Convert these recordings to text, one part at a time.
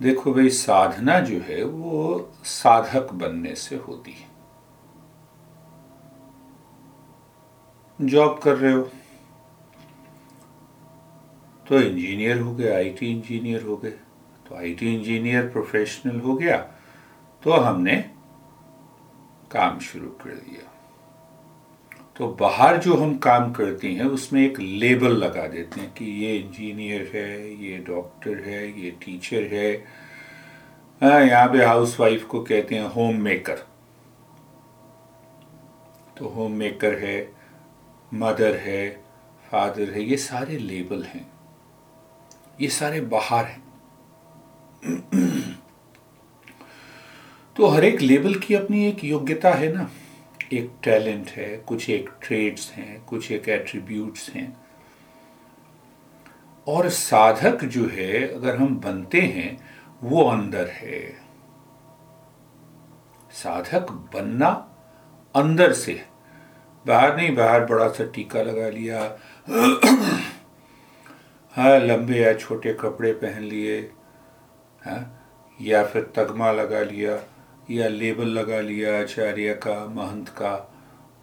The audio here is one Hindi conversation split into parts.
देखो भाई, साधना जो है वो साधक बनने से होती है। जॉब कर रहे हो तो इंजीनियर हो गए, आईटी इंजीनियर हो गए तो आईटी इंजीनियर प्रोफेशनल हो गया तो हमने काम शुरू कर दिया। तो बाहर जो हम काम करते हैं उसमें एक लेबल लगा देते हैं कि ये इंजीनियर है ये डॉक्टर है ये टीचर है। हाँ, यहाँ पे हाउस वाइफ को कहते हैं होम मेकर तो होम मेकर है मदर है फादर है ये सारे लेबल हैं। ये सारे बाहर हैं। तो हर एक लेबल की अपनी एक योग्यता है ना। एक टैलेंट है, कुछ एक ट्रेड्स हैं, कुछ एक एट्रीब्यूट्स हैं। और साधक जो है, अगर हम बनते हैं, वो अंदर है। साधक बनना अंदर से बाहर नहीं, बाहर बड़ा सा टीका लगा लिया। हाँ लंबे या छोटे कपड़े पहन लिए। हाँ या फिर तगमा लगा लिया। या लेबल लगा लिया, आचार्य का, महंत का,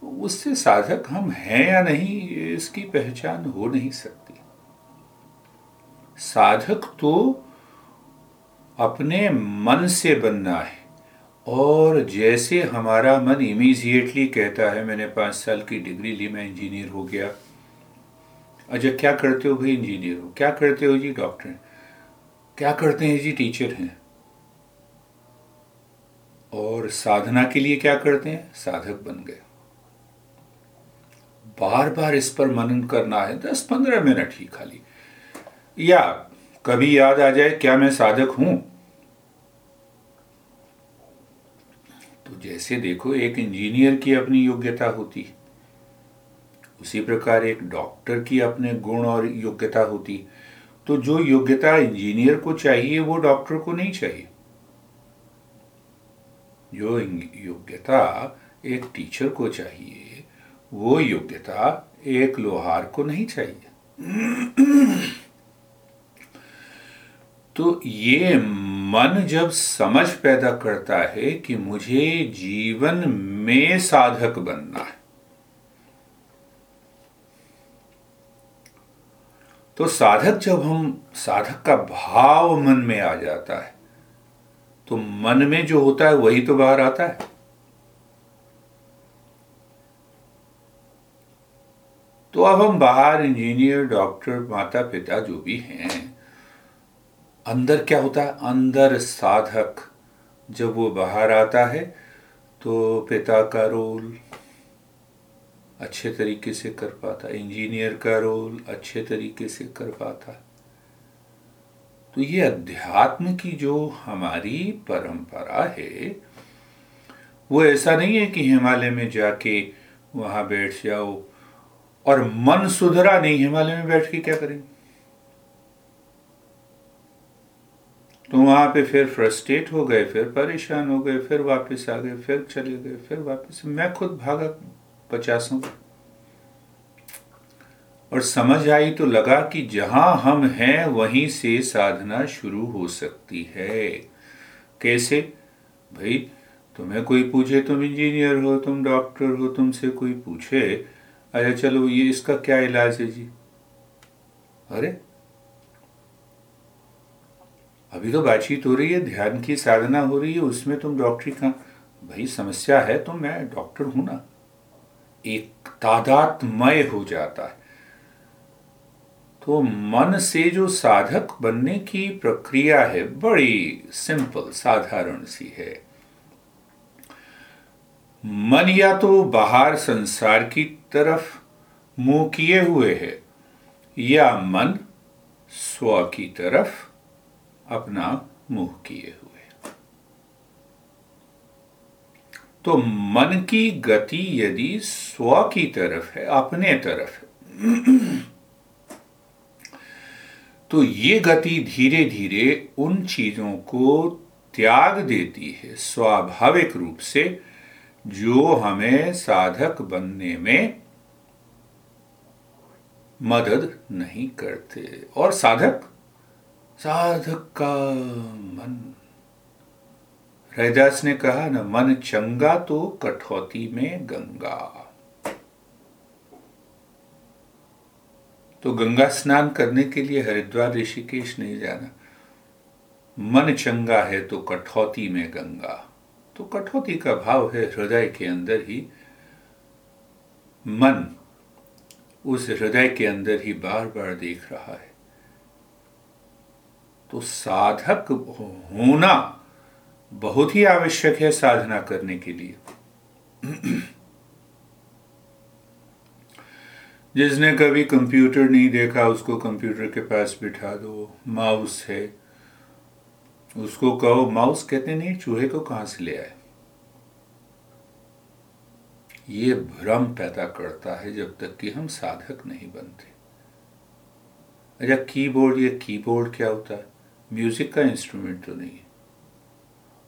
उससे साधक हम हैं या नहीं, इसकी पहचान हो नहीं सकती। साधक तो अपने मन से बनना है, और जैसे हमारा मन इमीजिएटली कहता है, मैंने पाँच साल की डिग्री ली, मैं इंजीनियर हो गया। अच्छा क्या करते हो भाई इंजीनियर? हो क्या करते हो जी डॉक्टर? क्या करते हैं जी टीचर हैं? और साधना के लिए क्या करते हैं? साधक बन गए। बार बार इस पर मनन करना है दस पंद्रह मिनट ही खाली। या कभी याद आ जाए, क्या मैं साधक हूँ? तो जैसे देखो, एक इंजीनियर की अपनी योग्यता होती उसी प्रकार एक डॉक्टर की अपने गुण और योग्यता होती तो जो योग्यता इंजीनियर को चाहिए, वो डॉक्टर को नहीं चाहिए। जो योग्यता एक टीचर को चाहिए। वो योग्यता एक लोहार को नहीं चाहिए। तो ये मन जब समझ पैदा करता है कि मुझे जीवन में साधक बनना है। तो साधक जब हम, साधक का भाव मन में आ जाता है तो मन में जो होता है वही तो बाहर आता है। तो अब हम बाहर इंजीनियर, डॉक्टर माता पिता जो भी हैं, अंदर क्या होता है? अंदर साधक। जब वो बाहर आता है तो पिता का रोल अच्छे तरीके से कर पाता इंजीनियर का रोल अच्छे तरीके से कर पाता तो ये अध्यात्म की जो हमारी परंपरा है, वो ऐसा नहीं है कि हिमालय में जाके वहाँ बैठ जाओ और मन सुधरा नहीं, हिमालय में बैठ के क्या करेंगे तो वहाँ पे फिर फ्रस्ट्रेट हो गए, फिर परेशान हो गए, फिर वापस आ गए, फिर चले गए, फिर वापस। मैं खुद भागा पचासों और समझ आई तो लगा कि जहाँ हम हैं, वहीं से साधना शुरू हो सकती है। कैसे? भाई, तुम्हें कोई पूछे तुम इंजीनियर हो, तुम डॉक्टर हो, तुमसे कोई पूछे? अच्छा चलो ये इसका क्या इलाज है जी? अरे, अभी तो बातचीत हो रही है, ध्यान की साधना हो रही है, उसमें तुम डॉक्टरी का, भाई समस्या है तो मैं डॉक्टर हूँ ना। एक तादात्मय हो जाता है। तो मन से जो साधक बनने की प्रक्रिया है, बड़ी सिंपल साधारण सी है। मन या तो बाहर संसार की तरफ़ मुँह किए हुए है, या मन स्व की तरफ़ अपना मुँह किए हुए तो मन की गति यदि स्व की तरफ़ है, अपने तरफ़ है तो ये गति धीरे धीरे उन चीज़ों को त्याग देती है स्वाभाविक रूप से, जो हमें साधक बनने में मदद नहीं करते। और साधक? साधक का मन। रैदास ने कहा, ना मन चंगा तो कठौती में गंगा। तो गंगा स्नान करने के लिए हरिद्वार ऋषिकेश नहीं जाना। मन चंगा है तो कठौती में गंगा। तो कठौती का भाव है हृदय के अंदर ही। मन उस हृदय के अंदर ही बार बार देख रहा है। तो साधक होना बहुत ही आवश्यक है साधना करने के लिए। जिसने कभी कंप्यूटर नहीं देखा, उसको कंप्यूटर के पास बिठा दो। माउस है। उसको कहो, माउस कहते नहीं, चूहे को कहाँ से ले आए? ये भ्रम पैदा करता है जब तक कि हम साधक नहीं बनते। अच्छा कीबोर्ड, ये कीबोर्ड क्या होता है? म्यूज़िक का इंस्ट्रूमेंट तो नहीं है।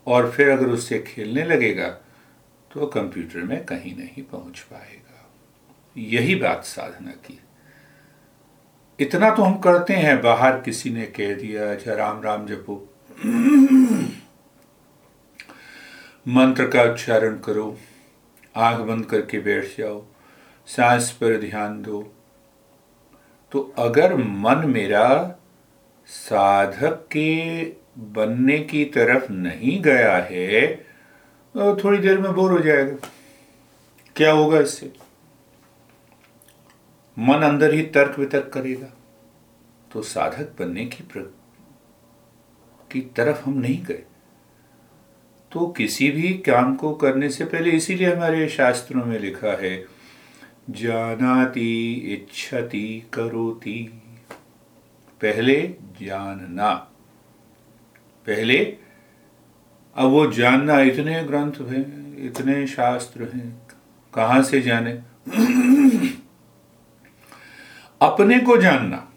और फिर अगर उससे खेलने लगेगा तो कंप्यूटर में कहीं नहीं पहुँच पाएगा। यही बात साधना की। इतना तो हम करते हैं, बाहर किसी ने कह दिया अच्छा राम राम जपो। मंत्र का उच्चारण करो, आँख बंद करके बैठ जाओ, सांस पर ध्यान दो। तो अगर मन मेरा साधक के बनने की तरफ़ नहीं गया है तो थोड़ी देर में बोर हो जाएगा। क्या होगा इससे? मन अंदर ही तर्क वितर्क करेगा। तो साधक बनने की प्र... की तरफ़ हम नहीं गए। तो किसी भी काम को करने से पहले इसीलिए हमारे शास्त्रों में लिखा है, जानाति, इच्छति, करोति। पहले जानना। पहले, अब वो जानना, इतने ग्रंथ हैं, इतने शास्त्र हैं, कहाँ से जाने? अपने को जानना।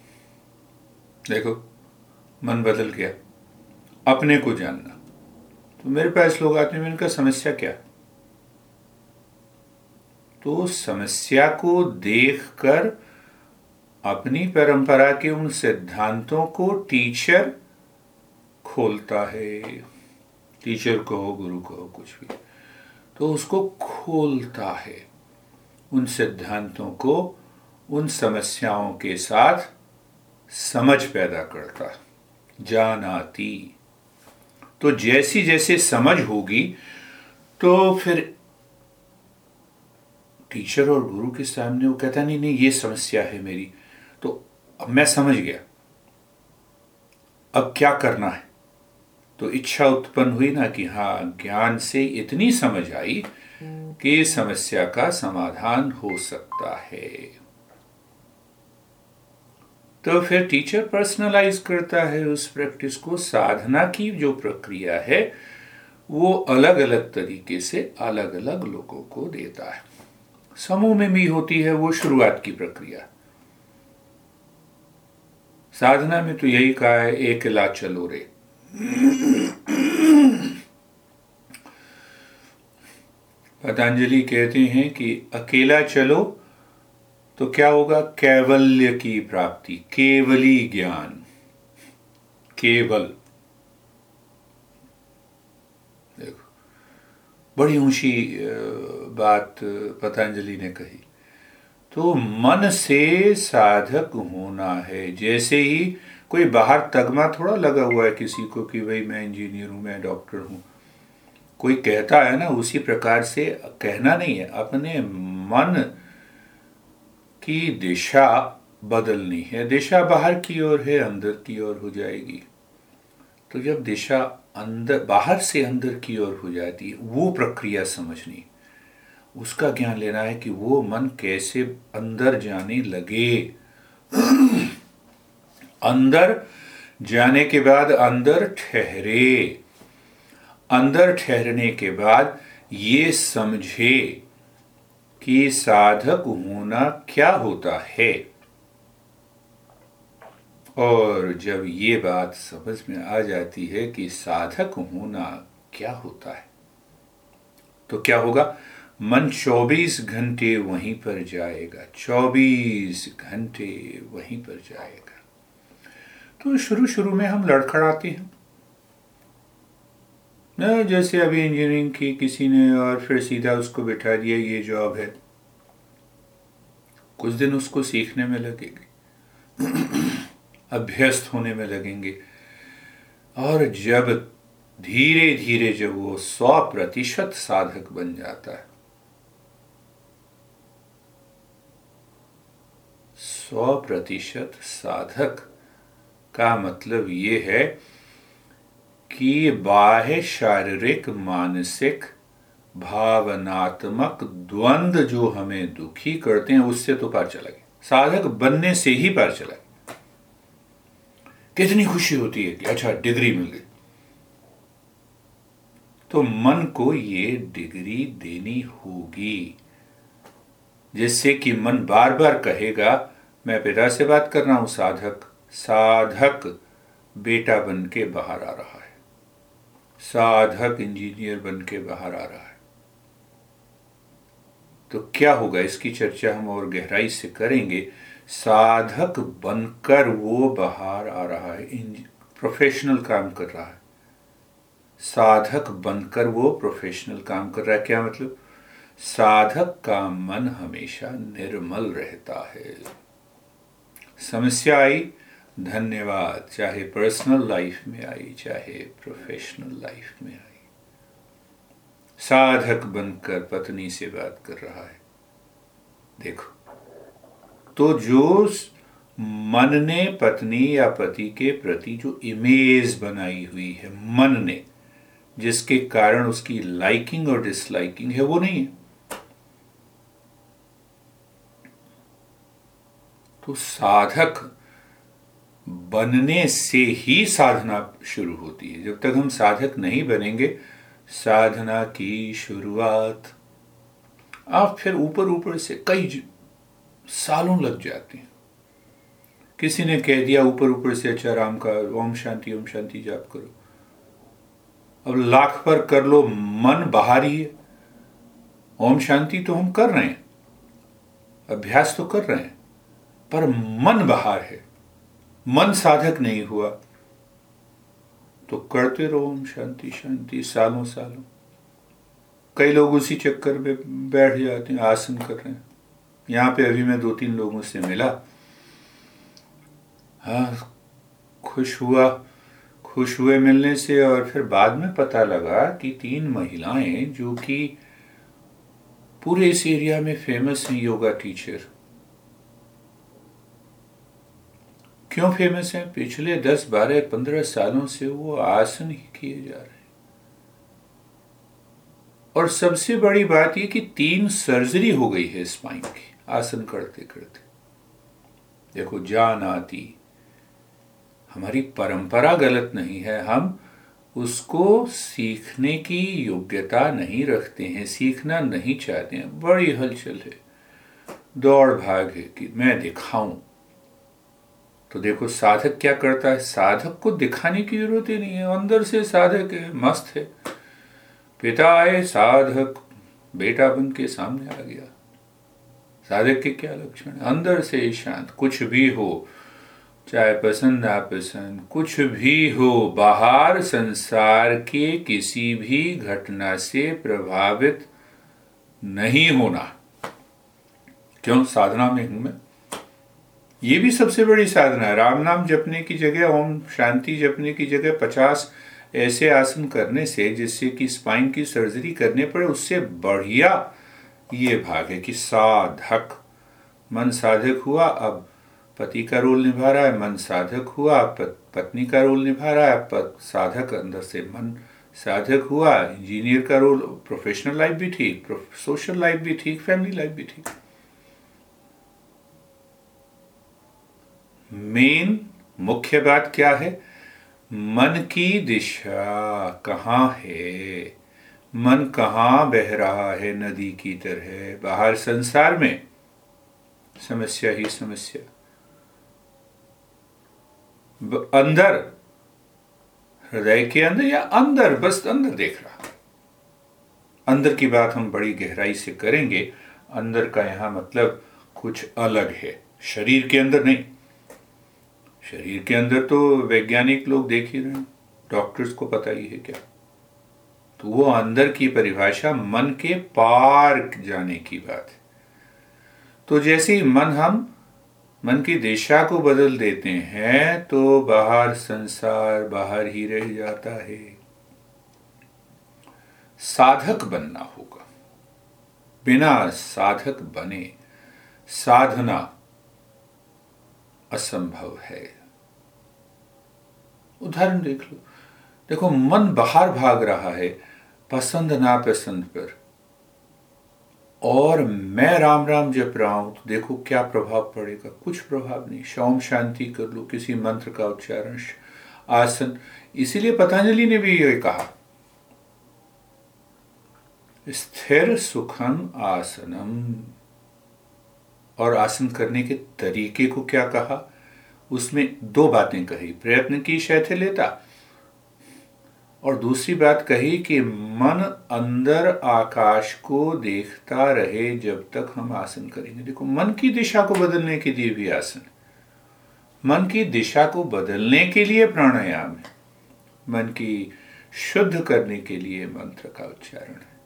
देखो, मन बदल गया। अपने को जानना। तो मेरे पास लोग आते हैं, इनका समस्या क्या? तो समस्या को देखकर अपनी परंपरा के उन सिद्धांतों को टीचर खोलता है। टीचर कहो, गुरु कहो, कुछ भी। तो उसको खोलता है, उन सिद्धांतों को उन समस्याओं के साथ समझ पैदा करता जानाती तो। जैसी जैसे समझ होगी तो फिर टीचर और गुरु के सामने वो कहता, नहीं नहीं, ये समस्या है मेरी। तो अब मैं समझ गया। अब क्या करना है? तो इच्छा उत्पन्न हुई ना कि हाँ ज्ञान से इतनी समझ आई कि समस्या का समाधान हो सकता है। तो फिर टीचर पर्सनलाइज करता है उस प्रैक्टिस को, साधना की जो प्रक्रिया है, वो अलग अलग तरीके से अलग अलग लोगों को देता है। समूह में भी होती है वो शुरुआत की प्रक्रिया। साधना में तो यही कहा है, एक ला चलो रे। पतंजलि कहते हैं कि, अकेला चलो तो क्या होगा? कैवल्य की प्राप्ति, केवली ज्ञान। केवल। देखो, बड़ी ऊँची बात पतंजलि ने कही। तो मन से साधक होना है। जैसे ही कोई बाहर तगमा थोड़ा लगा हुआ है किसी को कि भाई मैं इंजीनियर हूँ, मैं डॉक्टर हूँ, कोई कहता है ना, उसी प्रकार से कहना नहीं है। अपने मन की दिशा बदलनी है। दिशा बाहर की ओर है, अंदर की ओर हो जाएगी। तो जब दिशा अंदर, बाहर से अंदर की ओर हो जाती है, वो प्रक्रिया समझनी, उसका ज्ञान लेना है कि वो मन कैसे अंदर जाने लगे। अंदर जाने के बाद अंदर ठहरे। अंदर ठहरने के बाद ये समझे। कि साधक होना क्या होता है? और जब ये बात समझ में आ जाती है कि साधक होना क्या होता है तो क्या होगा? मन 24 घंटे वहीं पर जाएगा 24 घंटे वहीं पर जाएगा। तो शुरू शुरू में हम लड़खड़ाते हैं। न, जैसे अभी इंजीनियरिंग की किसी ने और फिर सीधा उसको बिठा दिया, ये जॉब है। कुछ दिन उसको सीखने में लगेगी। अभ्यस्त होने में लगेंगे। और जब धीरे धीरे जब वो सौ प्रतिशत साधक बन जाता है, सौ प्रतिशत साधक का मतलब ये है कि बाह्य शारीरिक, मानसिक, भावनात्मक द्वंद जो हमें दुखी करते हैं, उससे तो पार चला गया। साधक बनने से ही पार चला गया। कितनी खुशी होती है कि अच्छा डिग्री मिल गई। तो मन को ये डिग्री देनी होगी, जिससे कि मन बार बार कहेगा, मैं पिता से बात कर रहा हूँ, साधक साधक, बेटा बन के बाहर आ रहा साधक इंजीनियर बन के बाहर आ रहा है। तो क्या होगा? इसकी चर्चा हम और गहराई से करेंगे। साधक बनकर वो बाहर आ रहा है प्रोफेशनल काम कर रहा है। साधक बनकर वो प्रोफेशनल काम कर रहा है। क्या मतलब? साधक का मन हमेशा निर्मल रहता है। समस्या आई धन्यवाद, चाहे पर्सनल लाइफ में आई, चाहे प्रोफेशनल लाइफ में आई। साधक बनकर पत्नी से बात कर रहा है। देखो तो जो मन ने पत्नी या पति के प्रति जो इमेज बनाई हुई है, मन ने, जिसके कारण उसकी लाइकिंग और डिसलाइकिंग है, वो नहीं है। तो साधक बनने से ही साधना शुरू होती है। जब तक हम साधक नहीं बनेंगे, साधना की शुरुआत आप फिर ऊपर ऊपर से कई सालों लग जाते हैं। किसी ने कह दिया, ऊपर ऊपर से अच्छा राम का, ओम शांति ओम शांति, जाप करो। अब लाख पर कर लो, मन बाहर ही है। ओम शांति तो हम कर रहे हैं, अभ्यास तो कर रहे हैं, पर मन बाहर है। मन साधक नहीं हुआ। तो करते रहो ओम शांति शांति, सालों सालों। कई लोग उसी चक्कर में बैठ जाते हैं, आसन कर रहे हैं। यहाँ पे अभी मैं दो तीन लोगों से मिला। हाँ खुश हुआ। खुश हुए मिलने से और फिर बाद में पता लगा कि तीन महिलाएँ जो कि पूरे इस एरिया में फ़ेमस हैं योगा टीचर क्यों फ़ेमस हैं? पिछले दस, बारह, पंद्रह सालों से वो आसन ही किए जा रहे हैं। और सबसे बड़ी बात ये कि तीन सर्जरी हो गई है स्पाइन की, आसन करते करते। देखो, जान आती, हमारी परंपरा गलत नहीं है, हम उसको सीखने की योग्यता नहीं रखते हैं, सीखना नहीं चाहते हैं। बड़ी हलचल है। दौड़ भाग है कि मैं दिखाऊँ तो देखो, साधक क्या करता है? साधक को दिखाने की ज़रूरत ही नहीं है। अंदर से साधक है, मस्त है। पिता आए, साधक बेटा बन के सामने आ गया। साधक के क्या लक्षण अंदर से शांत। कुछ भी हो, चाहे पसंद, नापसंद, कुछ भी हो, बाहर संसार के किसी भी घटना से प्रभावित नहीं होना। क्यों? साधना में हूँ मैं। ये भी सबसे बड़ी साधना है। राम नाम जपने की जगह, ओम शांति जपने की जगह पचास ऐसे आसन करने से, जिससे कि स्पाइन की सर्जरी करने पड़े उससे बढ़िया ये भाग है कि साधक। मन साधक हुआ, अब पति का रोल निभा रहा है, मन साधक हुआ पत्नी का रोल निभा रहा है साधक अंदर से मन साधक हुआ इंजीनियर का रोल प्रोफेशनल लाइफ भी ठीक सोशल लाइफ भी ठीक फैमिली लाइफ भी ठीक। मेन मुख्य बात क्या है? मन की दिशा कहाँ है? मन कहाँ बह रहा है नदी की तरह? बाहर संसार में? समस्या ही समस्या। अंदर। हृदय के अंदर या अंदर? बस अंदर देख रहा अंदर की बात हम बड़ी गहराई से करेंगे। अंदर का यहाँ मतलब कुछ अलग है। शरीर के अंदर नहीं। शरीर के अंदर तो वैज्ञानिक लोग देख ही रहे हैं। डॉक्टर्स को पता ही है क्या। तो वो अंदर की परिभाषा मन के पार जाने की बात है। तो जैसे ही मन हम मन की दिशा को बदल देते हैं तो बाहर संसार बाहर ही रह जाता है। साधक बनना होगा। बिना साधक बने साधना असंभव है। उदाहरण देख लो। देखो, मन बाहर भाग रहा है, पसंद नापसंद पर। और मैं राम राम जप रहा हूँ तो देखो क्या प्रभाव पड़ेगा। कुछ प्रभाव नहीं। शौम शांति कर लो, किसी मंत्र का उच्चारण, आसन। इसीलिए पतंजलि ने भी यह कहा। स्थिर सुखम आसनम। और आसन करने के तरीके को क्या कहा? उसमें दो बातें कही। प्रयत्न की शैथिल्यता और दूसरी बात कही कि मन अंदर आकाश को देखता रहे जब तक हम आसन करेंगे। देखो, मन की दिशा को बदलने के लिए भी आसन। मन की दिशा को बदलने के लिए प्राणायाम है। मन की शुद्ध करने के लिए मंत्र का उच्चारण है।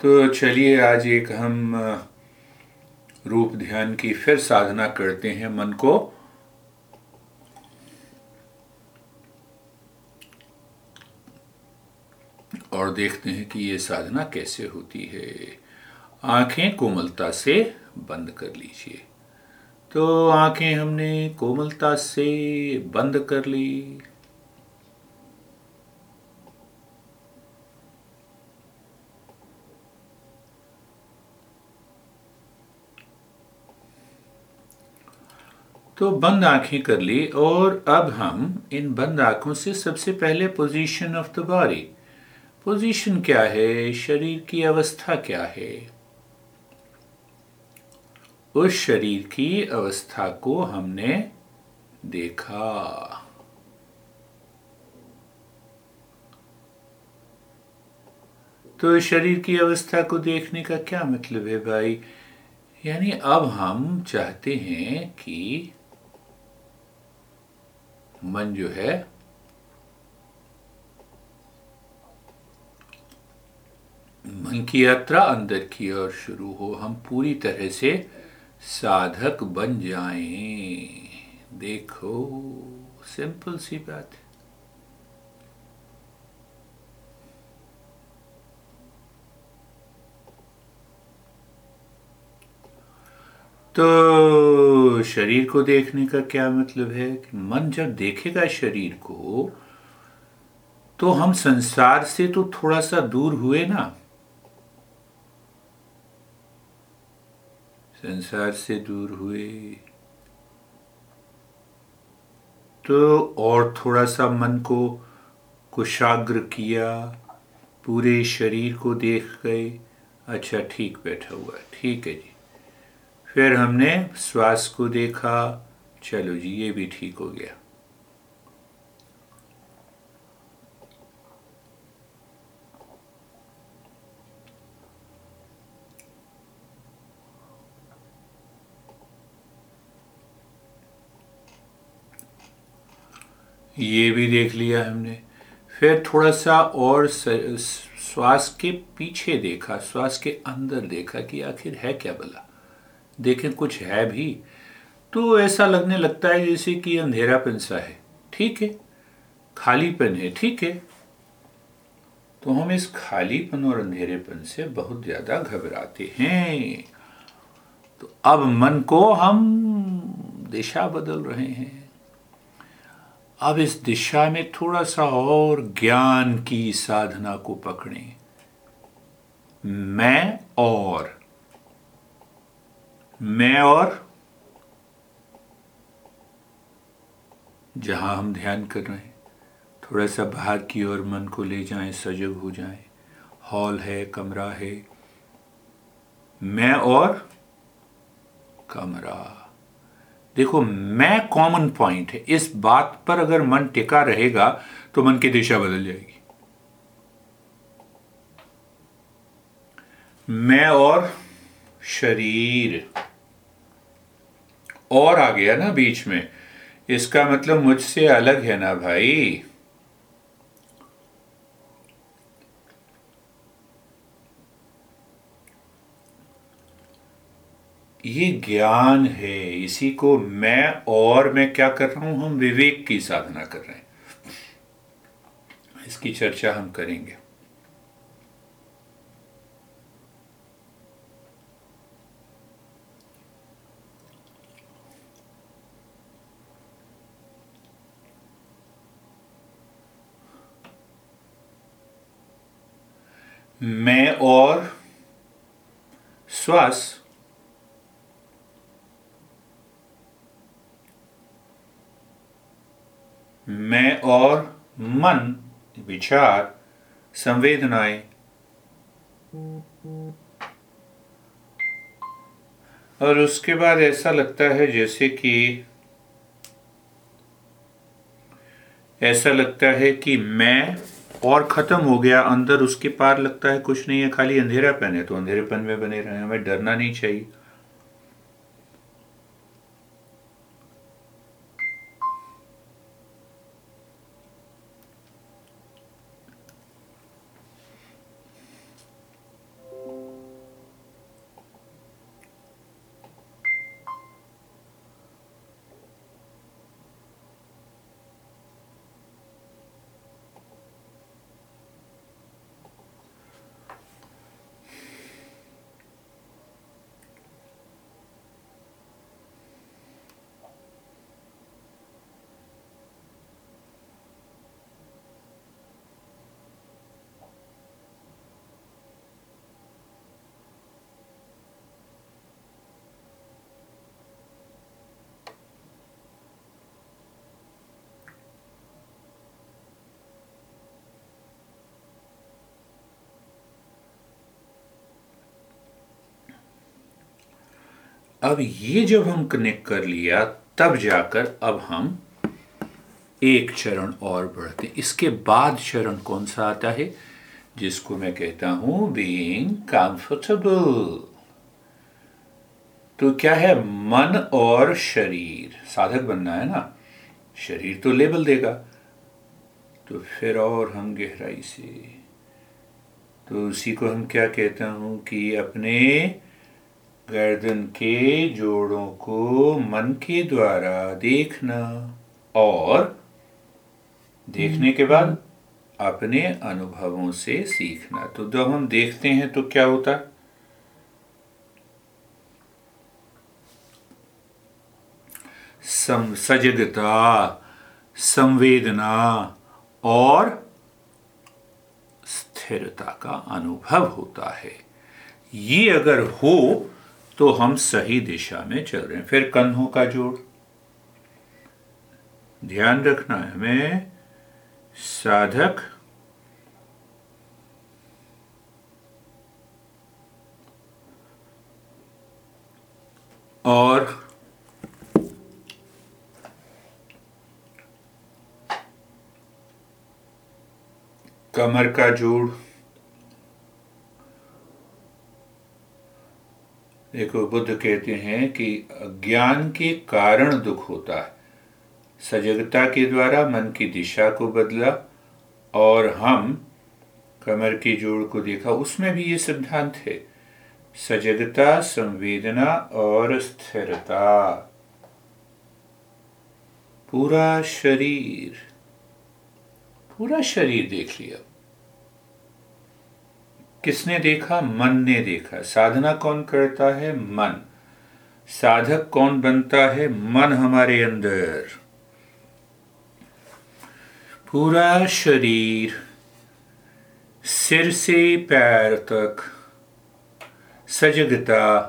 तो चलिए, आज एक हम रूप ध्यान की फिर साधना करते हैं मन को। और देखते हैं कि ये साधना कैसे होती है। आँखें कोमलता से बंद कर लीजिए। तो आँखें हमने कोमलता से बंद कर ली। तो बंद आँखें कर ली और अब हम इन बंद आँखों से सबसे पहले position of the body position क्या है? शरीर की अवस्था क्या है? उस शरीर की अवस्था को हमने देखा। तो शरीर की अवस्था को देखने का क्या मतलब है भाई? यानी अब हम चाहते हैं कि मन जो है, मन की यात्रा अंदर की ओर शुरू हो। हम पूरी तरह से साधक बन जाएँ। देखो सिंपल सी बात है। तो शरीर को देखने का क्या मतलब है कि मन जब देखेगा शरीर को तो हम संसार से तो थोड़ा सा दूर हुए ना। संसार से दूर हुए। तो और थोड़ा सा मन को कुशाग्र किया, पूरे शरीर को देख गए। अच्छा ठीक बैठा हुआ ठीक है जी। फिर हमने श्वास को देखा। चलो जी, ये भी ठीक हो गया। ये भी देख लिया हमने। फिर थोड़ा सा और श्वास के पीछे देखा, श्वास के अंदर देखा कि आखिर है क्या भला देखें, कुछ है भी तो ऐसा लगने लगता है जैसे कि अंधेरापन सा है। ठीक है खालीपन है, ठीक है। तो हम इस खालीपन और अंधेरेपन से बहुत ज़्यादा घबराते हैं। तो अब मन को हम दिशा बदल रहे हैं। अब इस दिशा में थोड़ा सा और ज्ञान की साधना को पकड़ें। मैं और मैं और जहाँ हम ध्यान कर रहे हैं, थोड़ा सा बाहर की ओर मन को ले जाएँ, सजग हो जाएँ। हॉल है, कमरा है। मैं और कमरा। देखो, मैं कॉमन पॉइंट है। इस बात पर अगर मन टिका रहेगा तो मन की दिशा बदल जाएगी। मैं और शरीर। और आ गया ना बीच में। इसका मतलब मुझसे अलग है ना भाई। ये ज्ञान है, इसी को मैं और मैं क्या कर रहा हूँ? हम विवेक की साधना कर रहे हैं। इसकी चर्चा हम करेंगे। मैं और श्वास मैं और मन विचार संवेदनाएँ और उसके बाद ऐसा लगता है जैसे कि ऐसा लगता है कि मैं और ख़त्म हो गया, अंदर उसके पार लगता है कुछ नहीं है, खाली अंधेरा पहने है तो अंधेरेपन में बने रहे हमें डरना नहीं चाहिए। अब ये जब हम कनेक्ट कर लिया, तब जाकर अब हम एक चरण और बढ़ते इसके बाद चरण कौन सा आता है? जिसको मैं कहता हूँ बीइंग कंफर्टेबल तो क्या है? मन और शरीर। साधक बनना है ना? शरीर तो लेबल देगा। तो फिर और हम गहराई से। तो उसी को हम क्या कहता हूँ कि अपने गर्दन के जोड़ों को मन के द्वारा देखना और देखने के बाद अपने अनुभवों से सीखना। तो जब हम देखते हैं तो क्या होता? सम, सजगता, संवेदना और स्थिरता का अनुभव होता है। ये अगर हो तो हम सही दिशा में चल रहे हैं। फिर कंधों का जोड़। ध्यान रखना है हमें, साधक और कमर का जोड़। देखो, बुद्ध कहते हैं कि ज्ञान के कारण दुख होता है। सजगता के द्वारा मन की दिशा को बदला और हम कमर की जोड़ को देखा। उसमें भी ये सिद्धांत है, सजगता, संवेदना और स्थिरता। पूरा शरीर पूरा शरीर देख लिया। किसने देखा? मन ने देखा। साधना कौन करता है? मन। साधक कौन बनता है? मन हमारे अंदर। पूरा शरीर सिर से पैर तक सजगता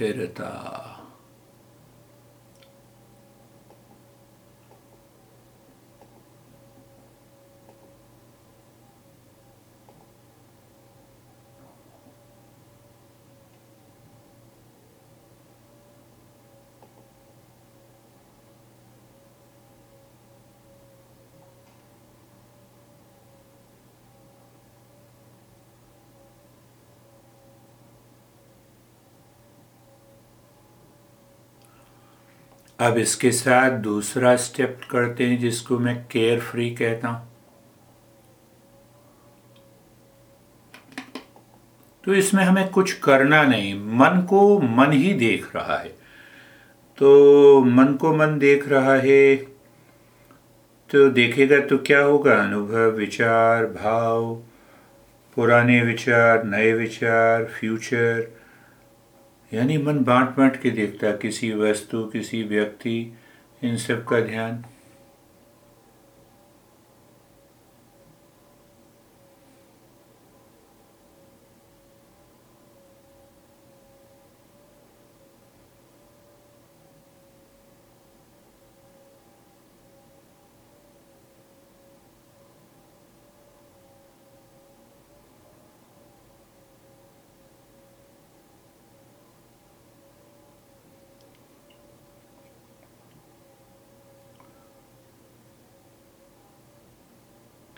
संवेदना और स्थिरता अब इसके साथ दूसरा स्टेप करते हैं, जिसको मैं केयर फ्री कहता हूँ। तो इसमें हमें कुछ करना नहीं, मन को मन ही देख रहा है। तो मन को मन देख रहा है तो देखेगा तो क्या होगा? अनुभव, विचार, भाव, पुराने विचार, नए विचार फ्यूचर यानी मन बांट बांट के देखता है, किसी वस्तु, किसी व्यक्ति, इन सब का ध्यान।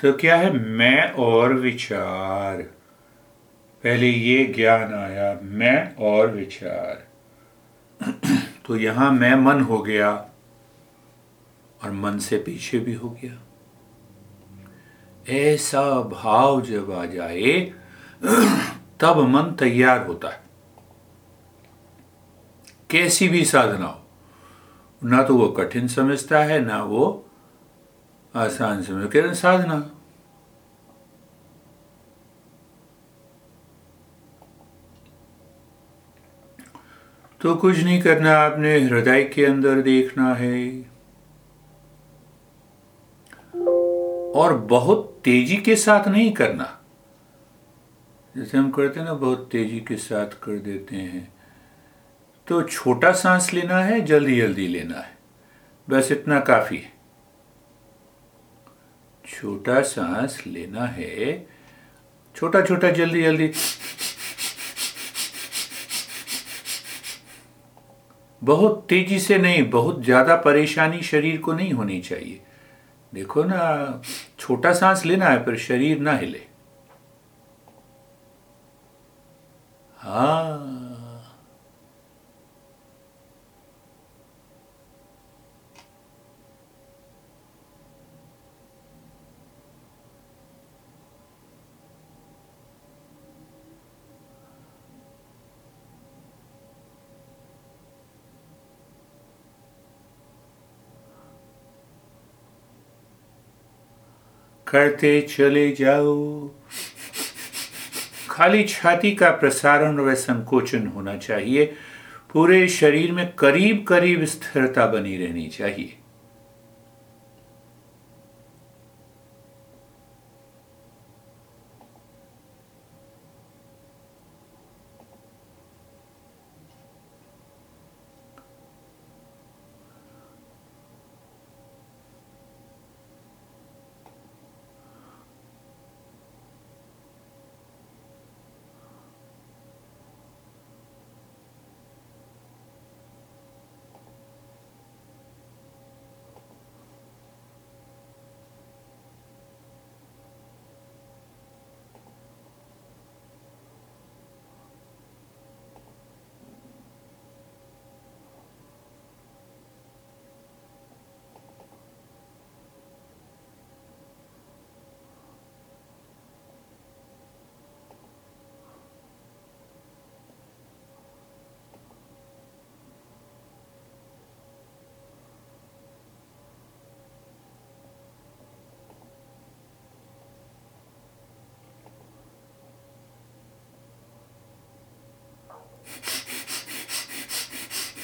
तो क्या है? मैं और विचार। पहले ये ज्ञान आया, मैं और विचार। तो यहाँ मैं मन हो गया और मन से पीछे भी हो गया। ऐसा भाव जब आ जाए, तब मन तैयार होता है। कैसी भी साधना हो, ना तो वो कठिन समझता है, ना वो आसान से। समझ केवल साधना। तो कुछ नहीं करना, आपने हृदय के अंदर देखना है। और बहुत तेज़ी के साथ नहीं करना। जैसे हम करते हैं ना, बहुत तेज़ी के साथ कर देते हैं। तो छोटा सांस लेना है जल्दी जल्दी लेना है। बस इतना काफ़ी है। छोटा सांस लेना है। छोटा छोटा, जल्दी जल्दी। बहुत तेज़ी से नहीं, बहुत ज़्यादा परेशानी शरीर को नहीं होनी चाहिए। देखो ना, छोटा सांस लेना है, पर शरीर ना हिले। हाँ। करते चले जाओ। खाली छाती का प्रसारण व संकोचन होना चाहिए। पूरे शरीर में करीब करीब स्थिरता बनी रहनी चाहिए।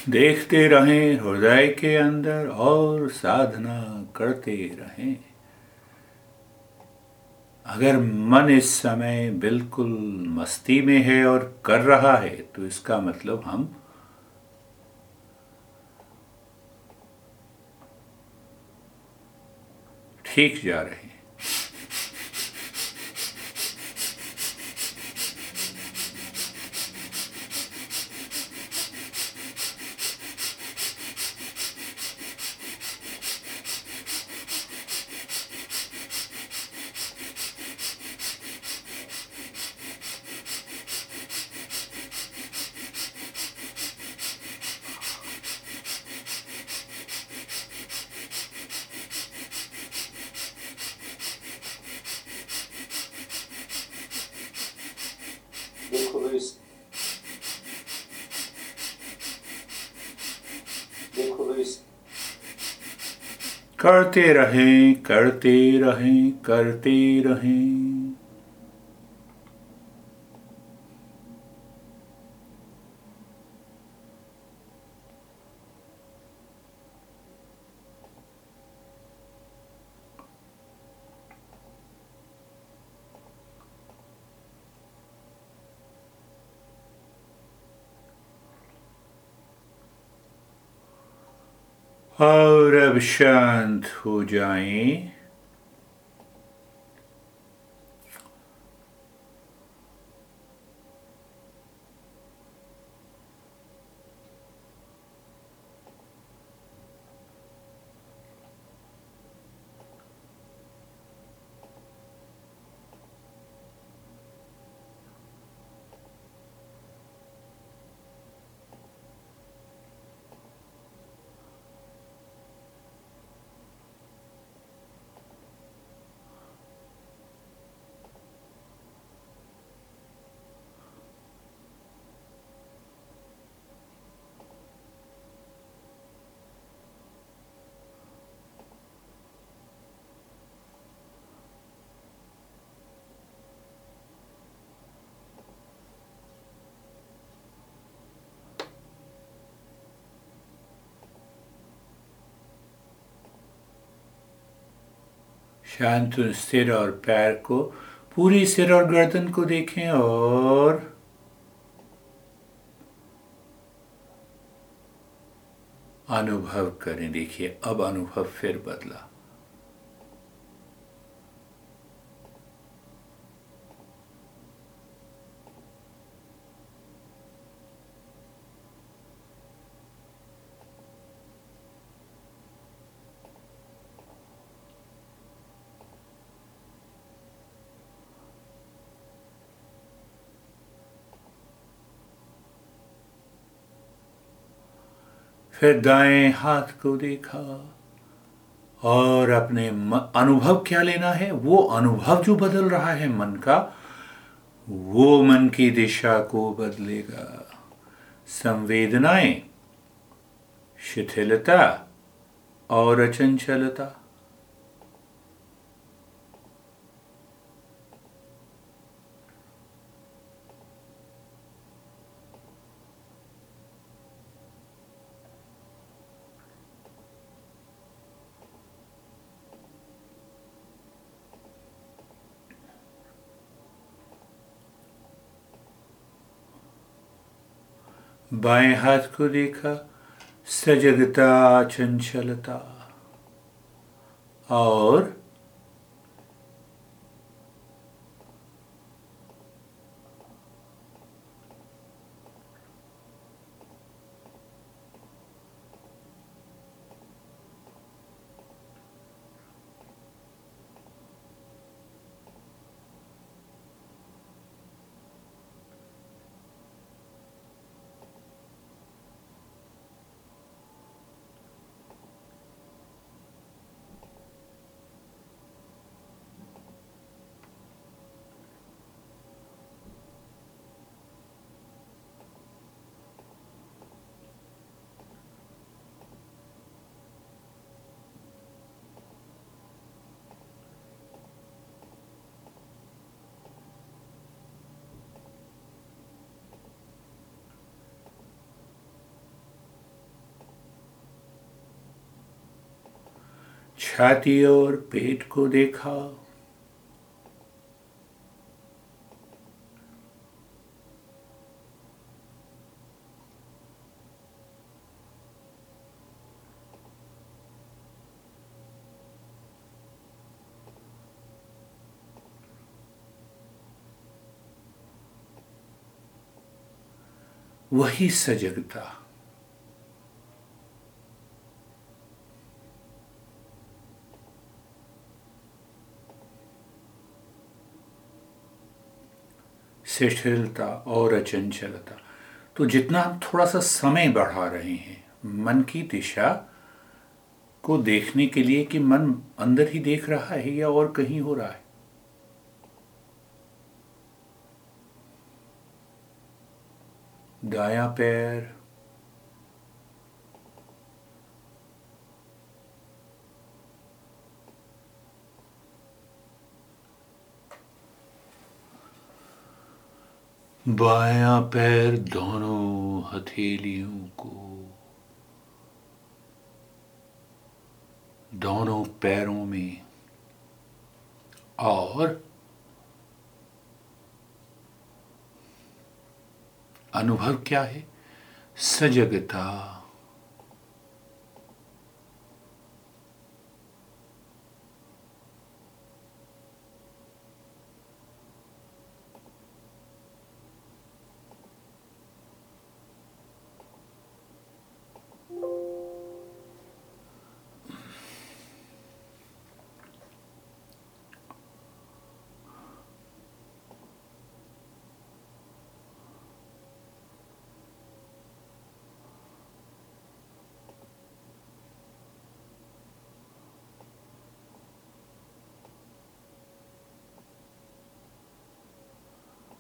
देखते रहें, हृदय के अंदर और साधना करते रहें। अगर मन इस समय बिल्कुल मस्ती में है और कर रहा है तो इसका मतलब हम ठीक जा रहे हैं। करते रहें करते रहें करते रहें। और अब शांत हो जाएँ शांत सिर और पैर को पूरी सिर और गर्दन को देखें और अनुभव करें। देखिए, अब अनुभव फिर बदला। फिर दाएँ हाथ को देखा और अपने अनुभव क्या लेना है? वो अनुभव जो बदल रहा है मन का, वो मन की दिशा को बदलेगा। संवेदनाएँ, शिथिलता और अचंचलता। बाएँ हाथ को देखा सजगता चंचलता। और छाती और पेट को देखा। वही सजगता शिथिलता और अचंचलता तो जितना हम थोड़ा सा समय बढ़ा रहे हैं, मन की दिशा को देखने के लिए कि मन अंदर ही देख रहा है या और कहीं हो रहा है। दाया पैर बाया पैर दोनों हथेलियों को। दोनों पैरों में और अनुभव क्या है? सजगता।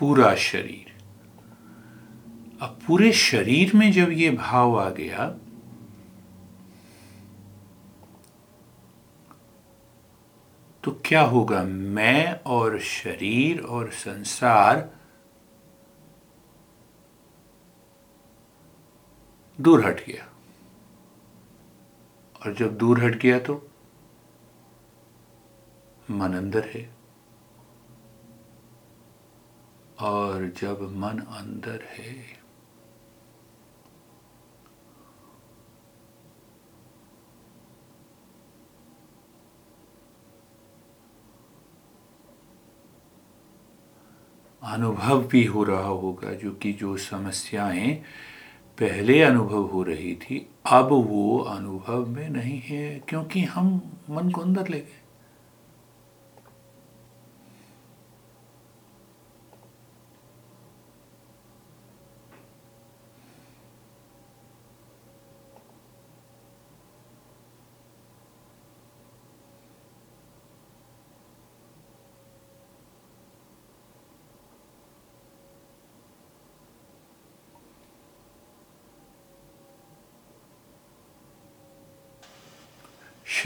पूरा शरीर। अब पूरे शरीर में जब ये भाव आ गया तो क्या होगा? मैं और शरीर और संसार दूर हट गया। और जब दूर हट गया तो मन अंदर है। और जब मन अंदर है, अनुभव भी हो रहा होगा जो कि जो समस्याएँ पहले अनुभव हो रही थी, अब वो अनुभव में नहीं है, क्योंकि हम मन को अंदर ले गए।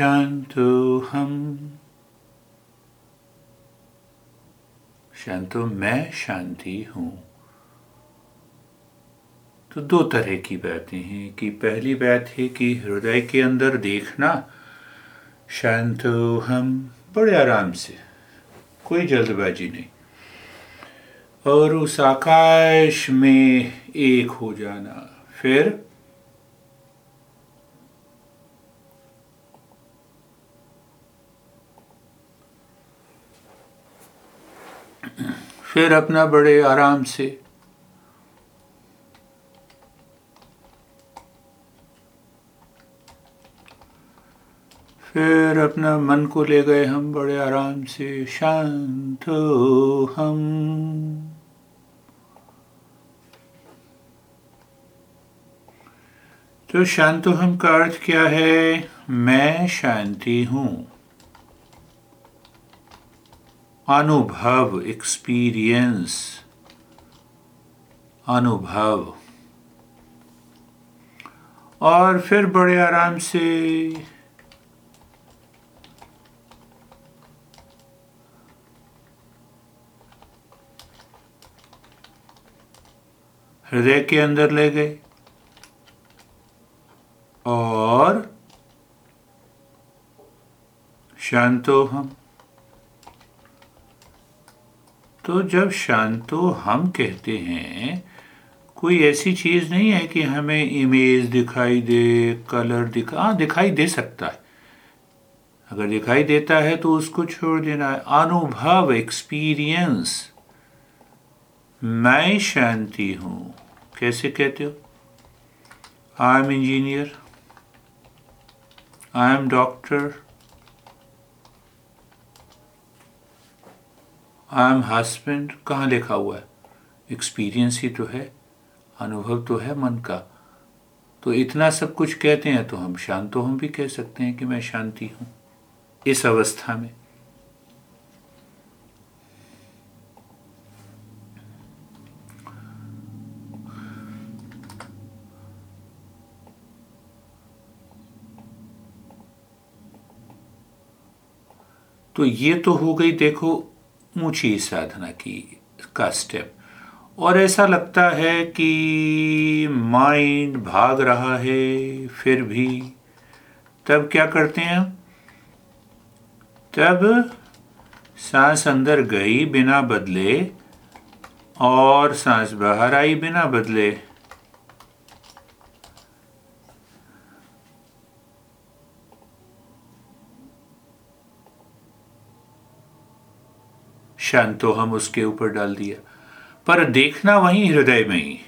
शांतो हम। शांतो, मैं शांति हूँ। तो दो तरह की बातें हैं कि पहली बात है कि हृदय के अंदर देखना, शांतो हम, बड़े आराम से, कोई जल्दबाजी नहीं। और उस आकाश में एक हो जाना, फिर फिर अपना बड़े आराम से। फिर अपना मन को ले गए हम बड़े आराम से। शांत हम। तो शांत हम का अर्थ क्या है? मैं शांति हूँ। अनुभव एक्सपीरियंस अनुभव। और फिर बड़े आराम से हृदय के अंदर ले गए और शांतो हम। तो जब शांतो हम कहते हैं, कोई ऐसी चीज़ नहीं है कि हमें इमेज दिखाई दे कलर दिखा हाँ दिखाई दे सकता है। अगर दिखाई देता है तो उसको छोड़ देना है। अनुभव एक्सपीरियंस मैं शांति हूँ। कैसे कहते हो? I am engineer I am doctor I am husband कहाँ लिखा हुआ है? एक्सपीरियंस ही तो है, अनुभव तो है मन का। तो इतना सब कुछ कहते हैं तो हम शांत तो हम भी कह सकते हैं कि मैं शांति हूँ। इस अवस्था में। तो ये तो हो गई, देखो ऊँची साधना की का स्टेप और ऐसा लगता है कि माइंड भाग रहा है फिर भी। तब क्या करते हैं? तब सांस अंदर गई बिना बदले और सांस बाहर आई बिना बदले। शांतो हम उसके ऊपर डाल दिया। पर देखना वहीं हृदय में ही।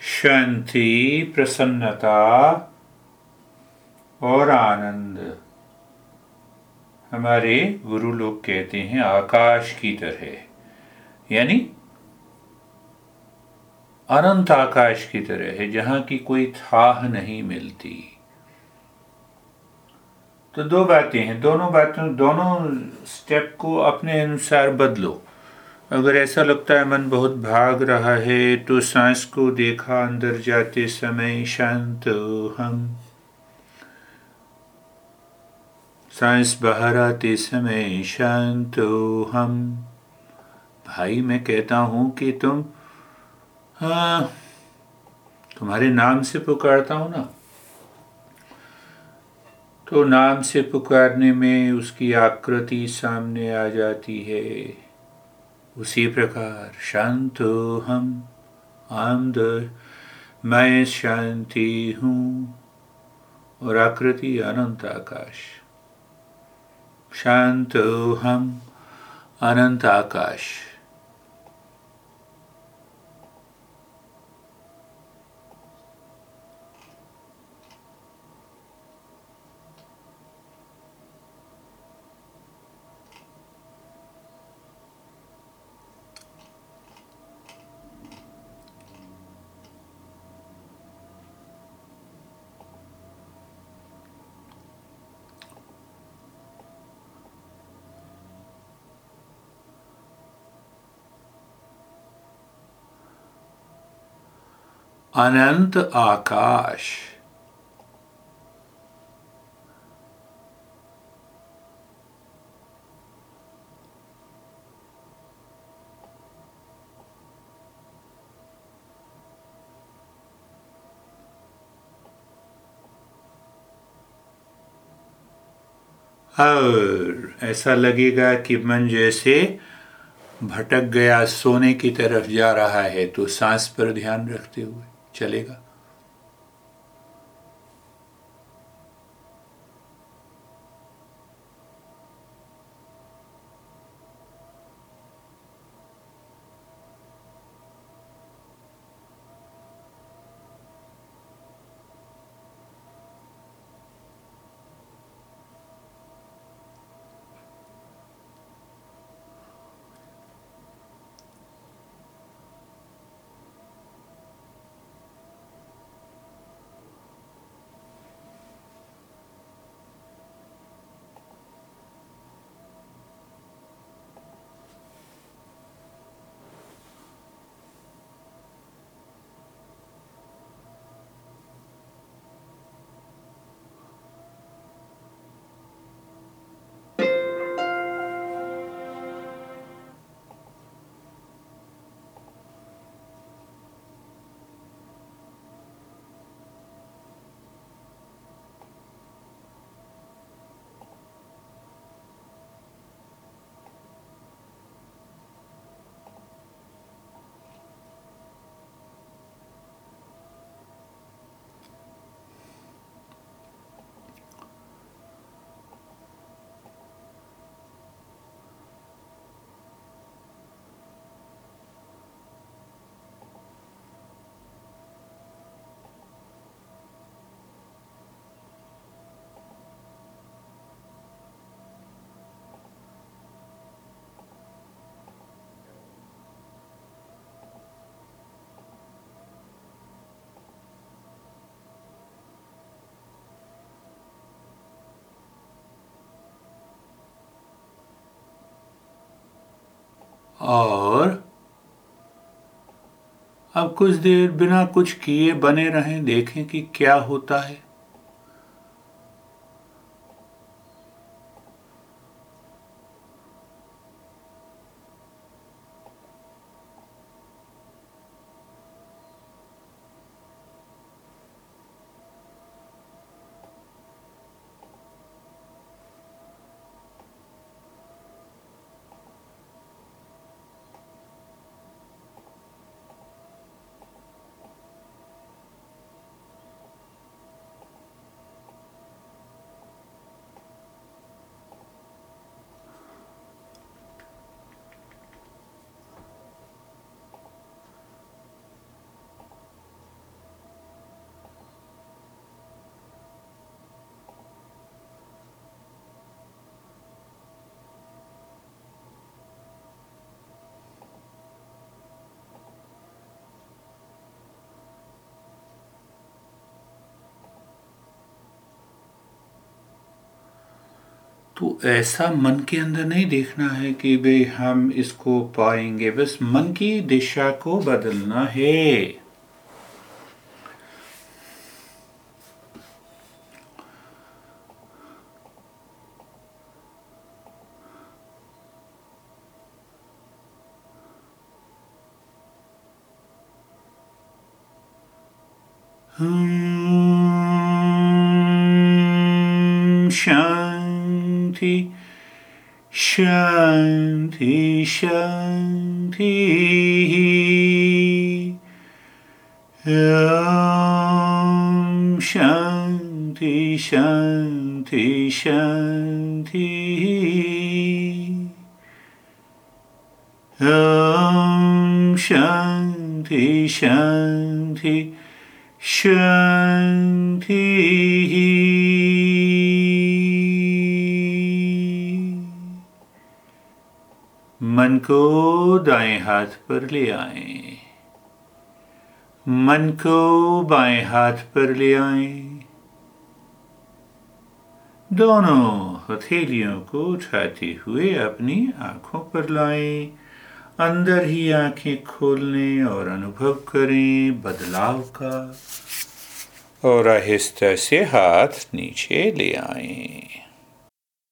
शांति, प्रसन्नता और आनंद। हमारे गुरु लोग कहते हैं आकाश की तरह। यानी अनंत आकाश की तरह है, जहाँ की कोई थाह नहीं मिलती। तो दो बातें हैं, दोनों बातों, दोनों स्टेप को अपने अनुसार बदलो। अगर ऐसा लगता है मन बहुत भाग रहा है तो सांस को देखा अंदर जाते समय शांत हम। सांस बाहर आते समय शांत हम। भाई, मैं कहता हूँ कि तुम हाँ तुम्हारे नाम से पुकारता हूँ ना। तो नाम से पुकारने में उसकी आकृति सामने आ जाती है। उसी प्रकार शांत हम, आमद, मैं शांति हूँ और आकृति अनंत आकाश। शांत हम, अनंत आकाश। अनंत आकाश। और ऐसा लगेगा कि मन जैसे भटक गया, सोने की तरफ़ जा रहा है तो सांस पर ध्यान रखते हुए। चलेगा। और अब कुछ देर बिना कुछ किए बने रहें देखें कि क्या होता है। तो ऐसा मन के अंदर नहीं देखना है कि भाई हम इसको पाएँगे। बस मन की दिशा को बदलना है। शांति। ॐ शांति शांति शांति। मन को दाएँ हाथ पर ले आए। मन को बाएँ हाथ पर ले आए। दोनों हथेलियों को उठाते हुए अपनी आँखों पर लाए, अंदर ही आँखें खोलने और अनुभव करें बदलाव का, और आहिस्ता से हाथ नीचे ले आएँ।